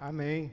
Amém.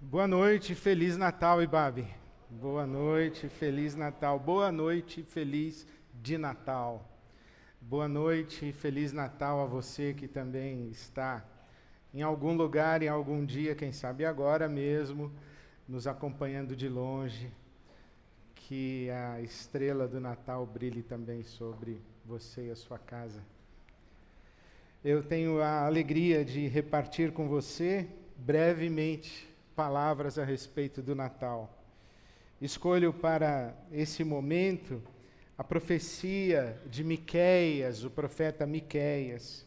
Boa noite, Feliz Natal, Ibabe. Boa noite, Feliz Natal. Boa noite, Feliz de Natal. Boa noite, Feliz Natal a você que também está em algum lugar, em algum dia, quem sabe agora mesmo, nos acompanhando de longe. Que a estrela do Natal brilhe também sobre você e a sua casa eu tenho a alegria de repartir com você brevemente palavras a respeito do Natal. Escolho para esse momento a profecia de Miqueias, o profeta Miqueias,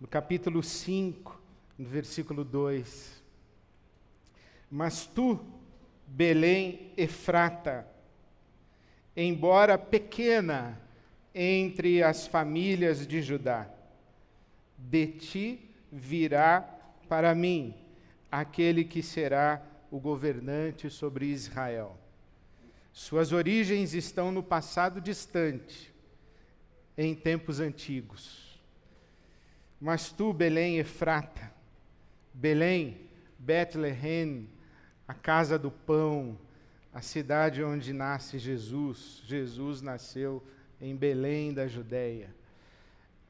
no capítulo 5, no versículo 2. Mas tu, Belém Efrata, embora pequena entre as famílias de Judá, de ti virá para mim aquele que será o governante sobre Israel. Suas origens estão no passado distante, em tempos antigos. Mas tu, Belém Efrata, Belém, Bethlehem, a casa do pão, a cidade onde nasce Jesus. Jesus nasceu em Belém da Judéia.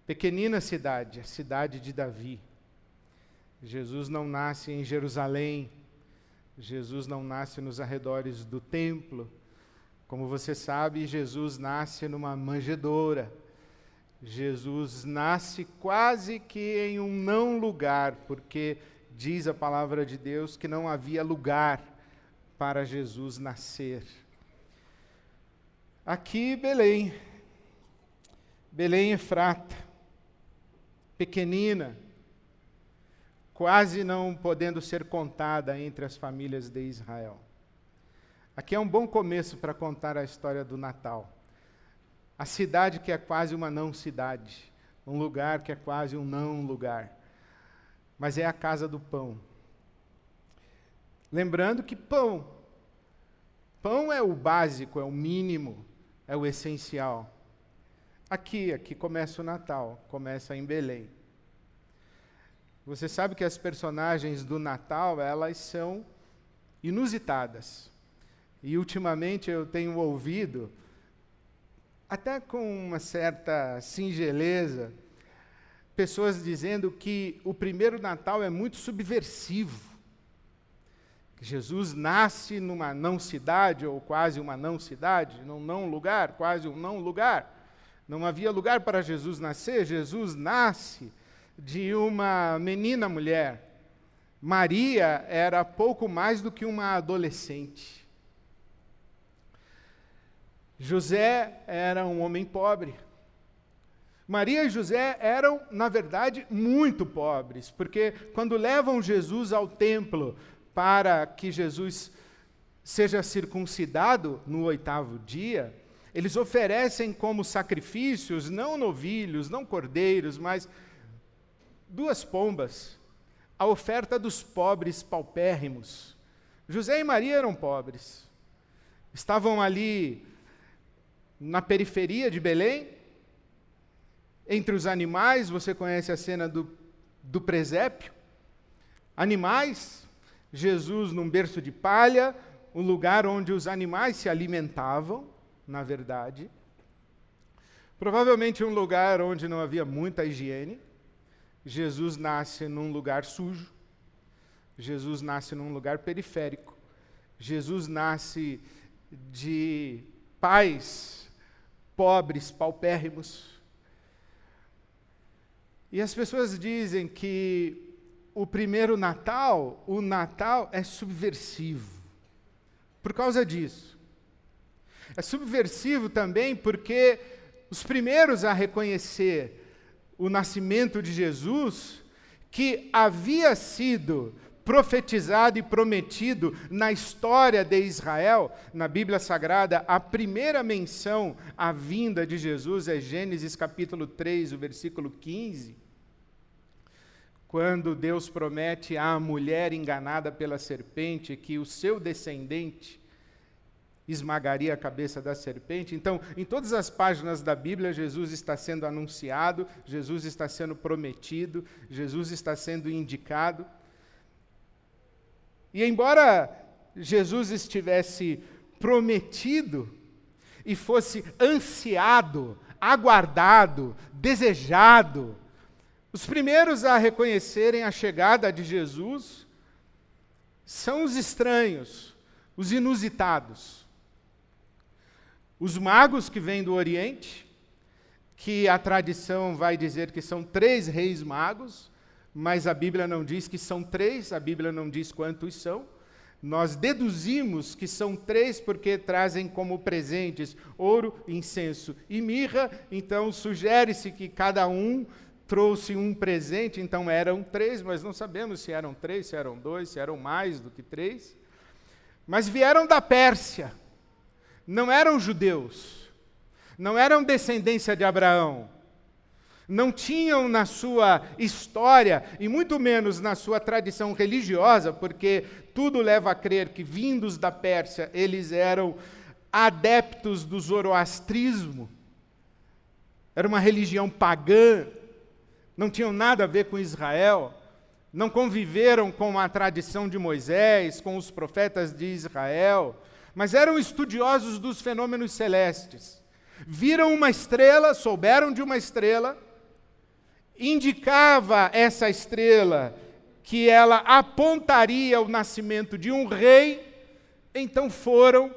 Pequenina cidade, a cidade de Davi. Jesus não nasce em Jerusalém, Jesus não nasce nos arredores do templo. Como você sabe, Jesus nasce numa manjedoura. Jesus nasce quase que em um não lugar, porque diz a palavra de Deus que não havia lugar para Jesus nascer. Aqui, Belém. Belém Efrata pequenina, quase não podendo ser contada entre as famílias de Israel. Aqui é um bom começo para contar a história do Natal. A cidade que é quase uma não cidade, um lugar que é quase um não lugar, mas é a casa do pão. Lembrando que pão, pão é o básico, é o mínimo, é o essencial. Aqui, aqui começa o Natal, começa em Belém. Você sabe que as personagens do Natal, elas são inusitadas. E ultimamente eu tenho ouvido, até com uma certa singeleza, pessoas dizendo que o primeiro Natal é muito subversivo. Que Jesus nasce numa não cidade, ou quase uma não cidade, num não lugar, quase um não lugar. Não havia lugar para Jesus nascer, Jesus nasce de uma menina mulher. Maria era pouco mais do que uma adolescente. José era um homem pobre. Maria e José eram, na verdade, muito pobres, porque quando levam Jesus ao templo para que Jesus seja circuncidado no oitavo dia, eles oferecem como sacrifícios não novilhos, não cordeiros, mas duas pombas, a oferta dos pobres paupérrimos. José e Maria eram pobres. Estavam ali na periferia de Belém, entre os animais, você conhece a cena do, do presépio. Animais, Jesus num berço de palha, o lugar onde os animais se alimentavam na verdade. Provavelmente um lugar onde não havia muita higiene. Jesus nasce num lugar sujo. Jesus nasce num lugar periférico. Jesus nasce de pais pobres, paupérrimos. E as pessoas dizem que o primeiro Natal, o Natal é subversivo. Por causa disso. É subversivo também porque os primeiros a reconhecer o nascimento de Jesus, que havia sido profetizado e prometido na história de Israel, na Bíblia Sagrada, a primeira menção à vinda de Jesus é Gênesis capítulo 3, o versículo 15. Quando Deus promete à mulher enganada pela serpente que o seu descendente esmagaria a cabeça da serpente. Então, em todas as páginas da Bíblia, Jesus está sendo anunciado, Jesus está sendo prometido, Jesus está sendo indicado. E embora Jesus estivesse prometido e fosse ansiado, aguardado, desejado, os primeiros a reconhecerem a chegada de Jesus são os estranhos, os inusitados. Os magos que vêm do Oriente, que a tradição vai dizer que são três reis magos, mas a Bíblia não diz que são três, a Bíblia não diz quantos são. Nós deduzimos que são três porque trazem como presentes ouro, incenso e mirra, então sugere-se que cada um trouxe um presente, então eram três, mas não sabemos se eram três, se eram dois, se eram mais do que três. Mas vieram da Pérsia, não eram judeus, não eram descendência de Abraão, não tinham na sua história, e muito menos na sua tradição religiosa, porque tudo leva a crer que, vindos da Pérsia, eles eram adeptos do zoroastrismo, era uma religião pagã, não tinham nada a ver com Israel, não conviveram com a tradição de Moisés, com os profetas de Israel, mas eram estudiosos dos fenômenos celestes. Viram uma estrela, souberam de uma estrela, indicava essa estrela que ela apontaria o nascimento de um rei, então foram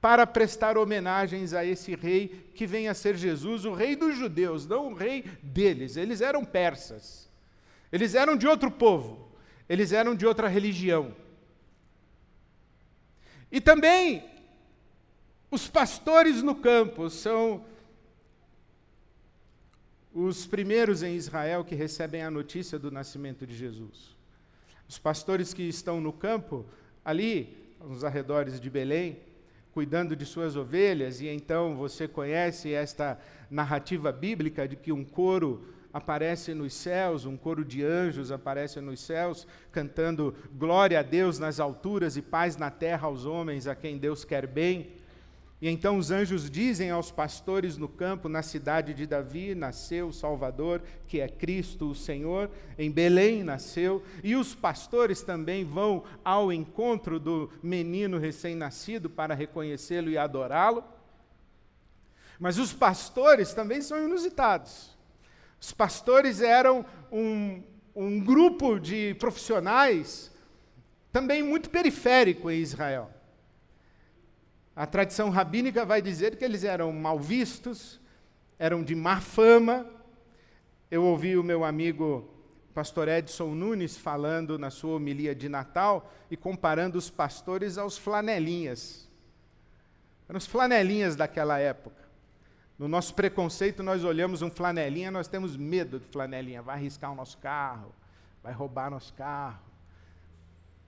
para prestar homenagens a esse rei que vem a ser Jesus, o rei dos judeus, não o rei deles. Eles eram persas. Eles eram de outro povo. Eles eram de outra religião. E também os pastores no campo são os primeiros em Israel que recebem a notícia do nascimento de Jesus. Os pastores que estão no campo, ali, nos arredores de Belém, cuidando de suas ovelhas, e então você conhece esta narrativa bíblica de que um coro aparece nos céus, um coro de anjos aparece nos céus, cantando glória a Deus nas alturas e paz na terra aos homens a quem Deus quer bem. E então os anjos dizem aos pastores no campo, na cidade de Davi, nasceu o Salvador, que é Cristo o Senhor, em Belém nasceu, e os pastores também vão ao encontro do menino recém-nascido para reconhecê-lo e adorá-lo. Mas os pastores também são inusitados. Os pastores eram um, um grupo de profissionais também muito periférico em Israel. A tradição rabínica vai dizer que eles eram mal vistos, eram de má fama. Eu ouvi o meu amigo pastor Edson Nunes falando na sua homilia de Natal e comparando os pastores aos flanelinhas. Eram os flanelinhas daquela época. No nosso preconceito, nós olhamos um flanelinha, nós temos medo de flanelinha. Vai arriscar o nosso carro, vai roubar nosso carro.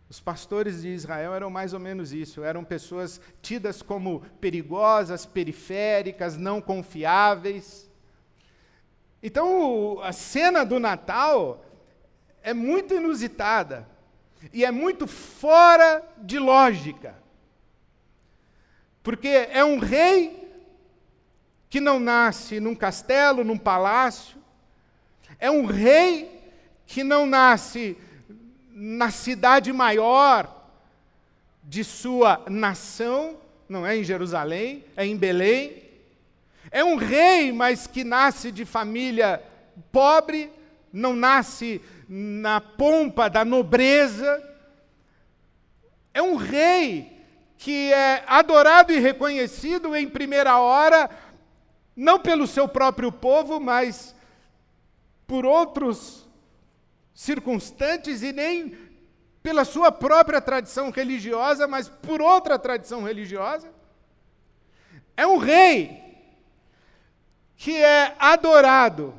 Os pastores de Israel eram mais ou menos isso, eram pessoas tidas como perigosas, periféricas, não confiáveis. Então, a cena do Natal é muito inusitada e é muito fora de lógica. Porque é um rei que não nasce num castelo, num palácio, é um rei que não nasce na cidade maior de sua nação, não é em Jerusalém, é em Belém. É um rei, mas que nasce de família pobre, não nasce na pompa da nobreza. É um rei que é adorado e reconhecido em primeira hora, não pelo seu próprio povo, mas por outros circunstantes e nem pela sua própria tradição religiosa, mas por outra tradição religiosa. É um rei que é adorado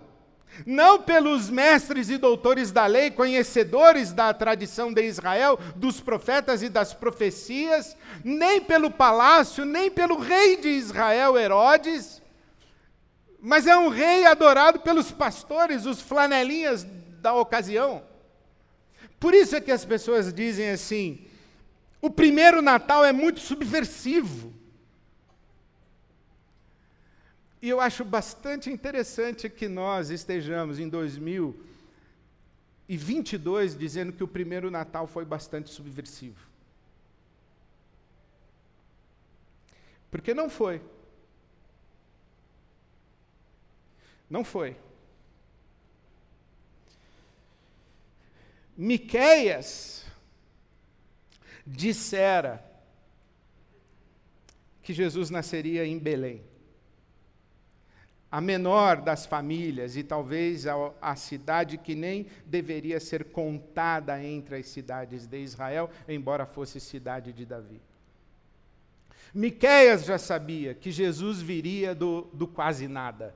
não pelos mestres e doutores da lei, conhecedores da tradição de Israel, dos profetas e das profecias, nem pelo palácio, nem pelo rei de Israel, Herodes, mas é um rei adorado pelos pastores, os flanelinhas da ocasião. Por isso é que as pessoas dizem assim: O primeiro Natal é muito subversivo. E eu acho bastante interessante que nós estejamos em 2022 dizendo que o primeiro Natal foi bastante subversivo. Porque não foi. Não foi. Miqueias dissera que Jesus nasceria em Belém. A menor das famílias, e talvez a, a, cidade que nem deveria ser contada entre as cidades de Israel, embora fosse cidade de Davi. Miqueias já sabia que Jesus viria do, do quase nada.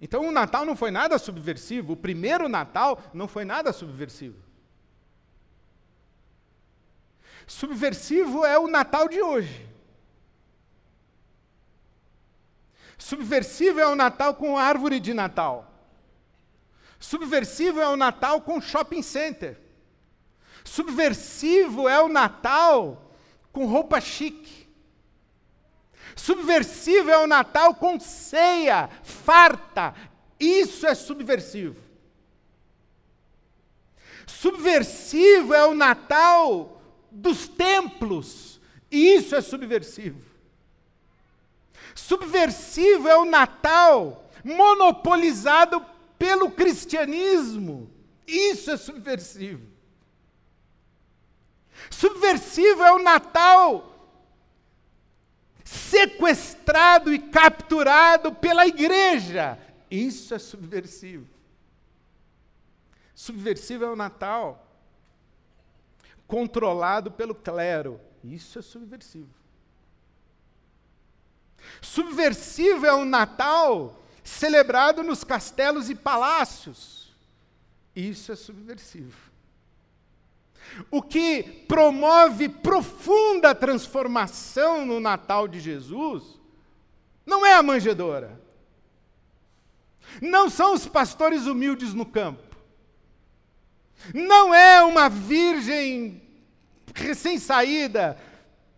Então o Natal não foi nada subversivo, o primeiro Natal não foi nada subversivo. Subversivo é o Natal de hoje. Subversivo é o Natal com árvore de Natal. Subversivo é o Natal com shopping center. Subversivo é o Natal com roupa chique. Subversivo é o Natal com ceia, farta. Isso é subversivo. Subversivo é o Natal dos templos. Isso é subversivo. Subversivo é o Natal monopolizado pelo cristianismo. Isso é subversivo. Subversivo é o Natal sequestrado e capturado pela igreja. Isso é subversivo. Subversivo é o Natal controlado pelo clero. Isso é subversivo. Subversivo é o Natal celebrado nos castelos e palácios. Isso é subversivo. O que promove profunda transformação no Natal de Jesus não é a manjedora. Não são os pastores humildes no campo. Não é uma virgem recém-saída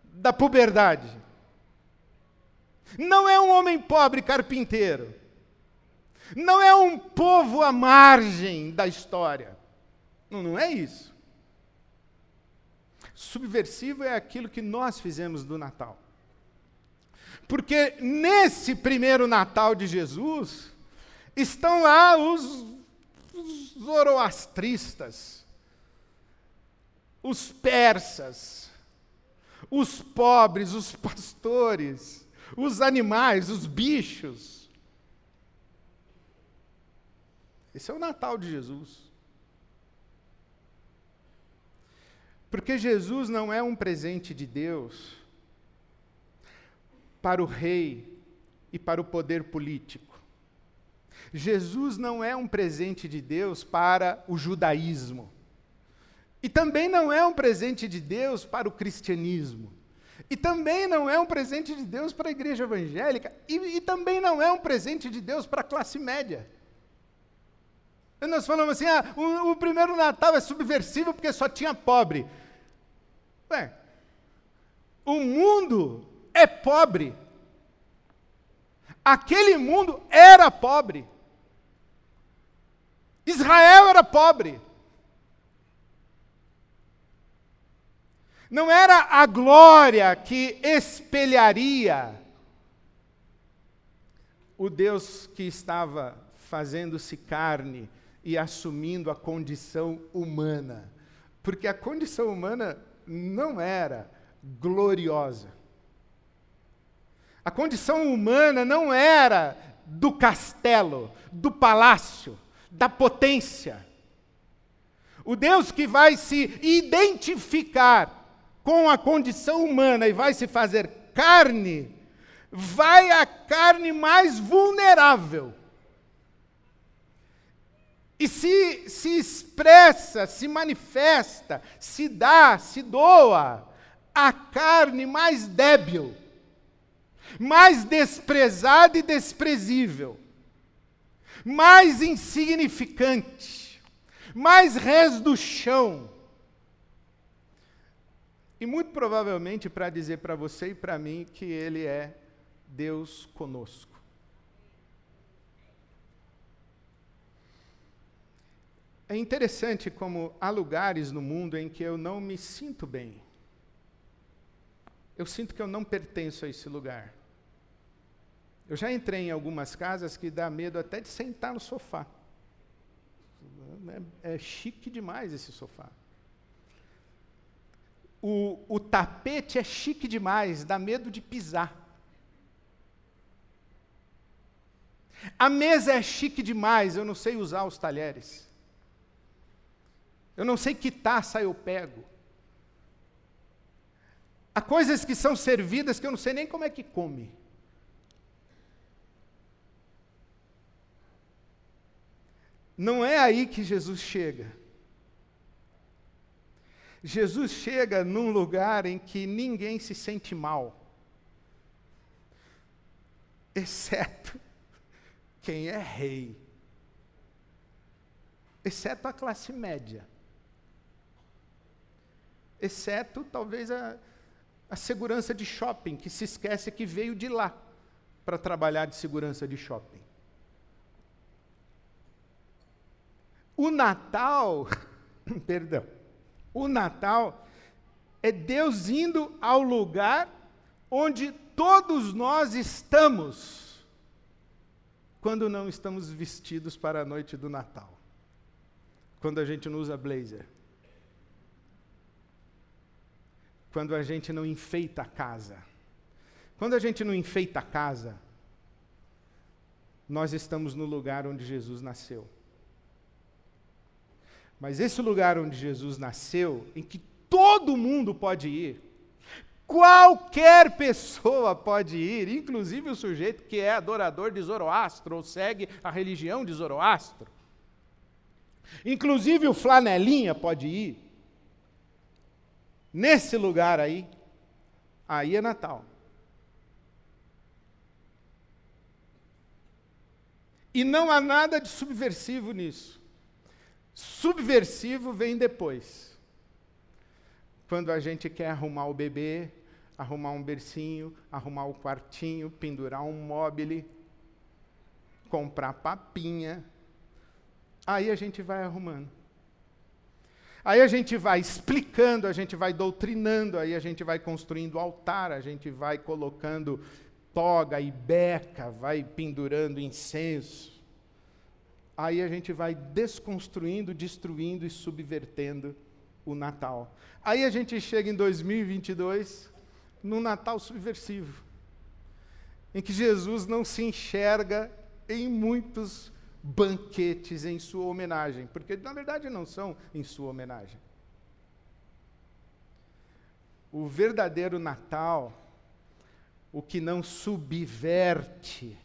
da puberdade. Não é um homem pobre carpinteiro. Não é um povo à margem da história. Não, não é isso. Subversivo é aquilo que nós fizemos do Natal. Porque nesse primeiro Natal de Jesus, estão lá os zoroastristas, os persas, os pobres, os pastores, os animais, os bichos. Esse é o Natal de Jesus. Porque Jesus não é um presente de Deus para o rei e para o poder político. Jesus não é um presente de Deus para o judaísmo. E também não é um presente de Deus para o cristianismo. E também não é um presente de Deus para a igreja evangélica. E, e também não é um presente de Deus para a classe média. E nós falamos assim: ah, o, o primeiro Natal é subversivo porque só tinha pobre. Ué, o mundo é pobre. Aquele mundo era pobre. Israel era pobre. Não era a glória que espelharia o Deus que estava fazendo-se carne e assumindo a condição humana. Porque a condição humana não era gloriosa. A condição humana não era do castelo, do palácio da potência. O Deus que vai se identificar com a condição humana e vai se fazer carne, vai a carne mais vulnerável. E se, se expressa, se manifesta, se dá, se doa a carne mais débil, mais desprezada e desprezível mais insignificante, mais res do chão. E muito provavelmente para dizer para você e para mim que Ele é Deus conosco. É interessante como há lugares no mundo em que eu não me sinto bem. Eu sinto que eu não pertenço a esse lugar. Eu já entrei em algumas casas que dá medo até de sentar no sofá. É, é chique demais esse sofá. O, o tapete é chique demais, dá medo de pisar. A mesa é chique demais, eu não sei usar os talheres. Eu não sei que taça eu pego. Há coisas que são servidas que eu não sei nem como é que come. Não é aí que Jesus chega. Jesus chega num lugar em que ninguém se sente mal, exceto quem é rei, exceto a classe média, exceto talvez a, a segurança de shopping, que se esquece que veio de lá para trabalhar de segurança de shopping. O Natal, perdão, o Natal é Deus indo ao lugar onde todos nós estamos, quando não estamos vestidos para a noite do Natal. Quando a gente não usa blazer. Quando a gente não enfeita a casa. Quando a gente não enfeita a casa, nós estamos no lugar onde Jesus nasceu. Mas esse lugar onde Jesus nasceu, em que todo mundo pode ir, qualquer pessoa pode ir, inclusive o sujeito que é adorador de Zoroastro ou segue a religião de Zoroastro. Inclusive o flanelinha pode ir. Nesse lugar aí, aí é Natal. E não há nada de subversivo nisso. Subversivo vem depois. Quando a gente quer arrumar o bebê, arrumar um bercinho, arrumar o quartinho, pendurar um mobile, comprar papinha. Aí a gente vai arrumando. Aí a gente vai explicando, a gente vai doutrinando, aí a gente vai construindo altar, a gente vai colocando toga e beca, vai pendurando incenso aí a gente vai desconstruindo, destruindo e subvertendo o Natal. Aí a gente chega em 2022 num Natal subversivo, em que Jesus não se enxerga em muitos banquetes em sua homenagem, porque na verdade não são em sua homenagem. O verdadeiro Natal, o que não subverte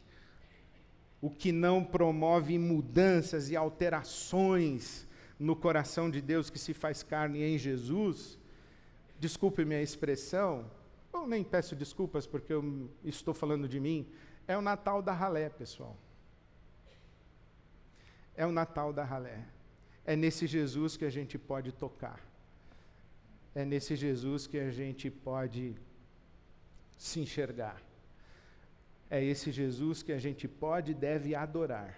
o que não promove mudanças e alterações no coração de Deus que se faz carne em Jesus, desculpe minha expressão, ou nem peço desculpas porque eu estou falando de mim, é o Natal da ralé, pessoal. É o Natal da ralé. É nesse Jesus que a gente pode tocar. É nesse Jesus que a gente pode se enxergar. É esse Jesus que a gente pode e deve adorar.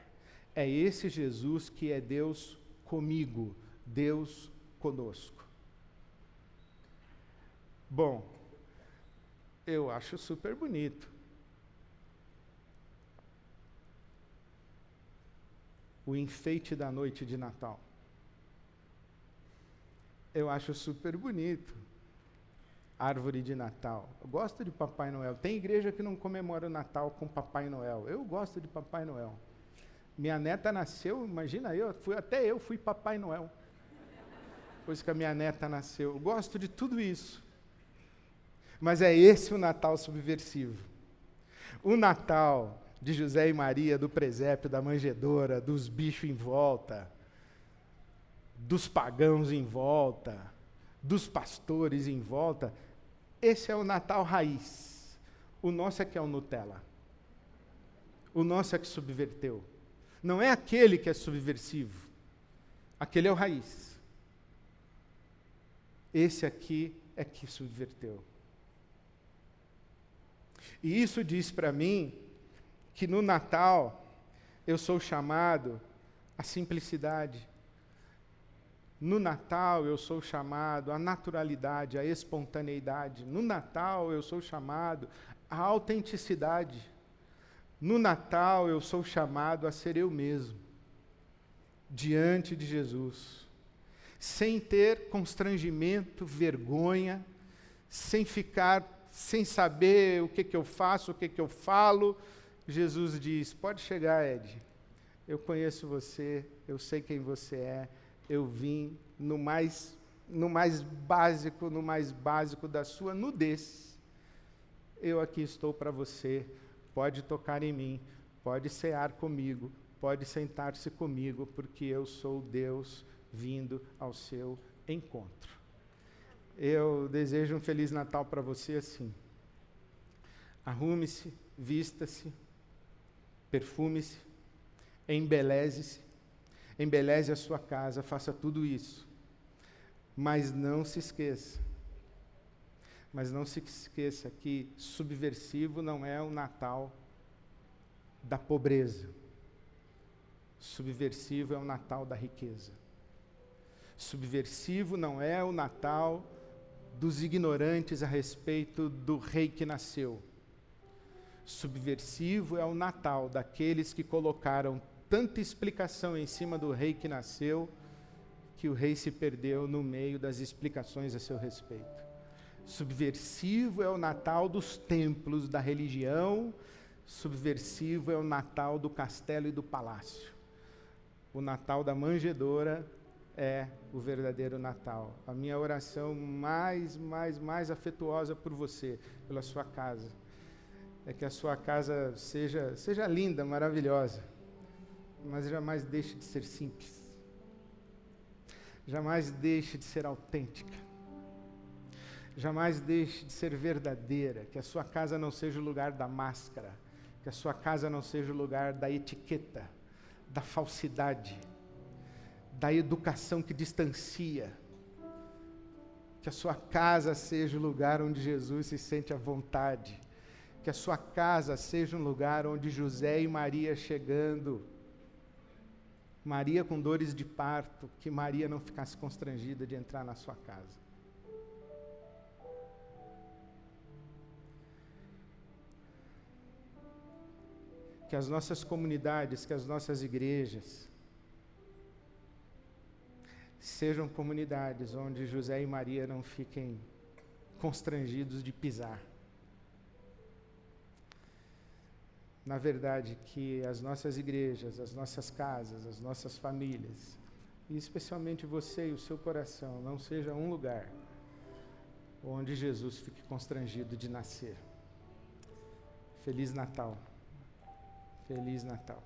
É esse Jesus que é Deus comigo, Deus conosco. Bom, eu acho super bonito. O enfeite da noite de Natal. Eu acho super bonito árvore de Natal. Eu gosto de Papai Noel. Tem igreja que não comemora o Natal com Papai Noel. Eu gosto de Papai Noel. Minha neta nasceu, imagina eu, fui, até eu fui Papai Noel. Depois que a minha neta nasceu. Eu gosto de tudo isso. Mas é esse o Natal subversivo. O Natal de José e Maria, do presépio, da manjedora, dos bichos em volta, dos pagãos em volta, dos pastores em volta, esse é o Natal raiz. O nosso é que é o Nutella. O nosso é que subverteu. Não é aquele que é subversivo. Aquele é o raiz. Esse aqui é que subverteu. E isso diz para mim que no Natal eu sou chamado à simplicidade. No Natal eu sou chamado à naturalidade, à espontaneidade. No Natal eu sou chamado à autenticidade. No Natal eu sou chamado a ser eu mesmo, diante de Jesus, sem ter constrangimento, vergonha, sem ficar sem saber o que, que eu faço, o que, que eu falo. Jesus diz: Pode chegar, Ed. Eu conheço você, eu sei quem você é, eu vim no mais, no mais básico, no mais básico da sua nudez. Eu aqui estou para você, pode tocar em mim, pode cear comigo, pode sentar-se comigo, porque eu sou Deus vindo ao seu encontro eu desejo um Feliz Natal para você assim. Arrume-se, vista-se, perfume-se, embeleze-se, embeleze a sua casa, faça tudo isso. Mas não se esqueça, mas não se esqueça que subversivo não é o Natal da pobreza. Subversivo é o Natal da riqueza. Subversivo não é o Natal dos ignorantes a respeito do rei que nasceu. Subversivo é o Natal daqueles que colocaram tanta explicação em cima do rei que nasceu, que o rei se perdeu no meio das explicações a seu respeito. Subversivo é o Natal dos templos da religião, subversivo é o Natal do castelo e do palácio. O Natal da manjedora é o verdadeiro Natal. A minha oração mais, mais, mais afetuosa por você, pela sua casa, é que a sua casa seja, seja linda, maravilhosa, mas jamais deixe de ser simples. Jamais deixe de ser autêntica. Jamais deixe de ser verdadeira. Que a sua casa não seja o lugar da máscara. Que a sua casa não seja o lugar da etiqueta, da falsidade da educação que distancia. Que a sua casa seja o lugar onde Jesus se sente à vontade. Que a sua casa seja um lugar onde José e Maria chegando, Maria com dores de parto, que Maria não ficasse constrangida de entrar na sua casa. Que as nossas comunidades, que as nossas igrejas, sejam comunidades onde José e Maria não fiquem constrangidos de pisar. Na verdade, que as nossas igrejas, as nossas casas, as nossas famílias, e especialmente você e o seu coração, não seja um lugar onde Jesus fique constrangido de nascer. Feliz Natal. Feliz Natal.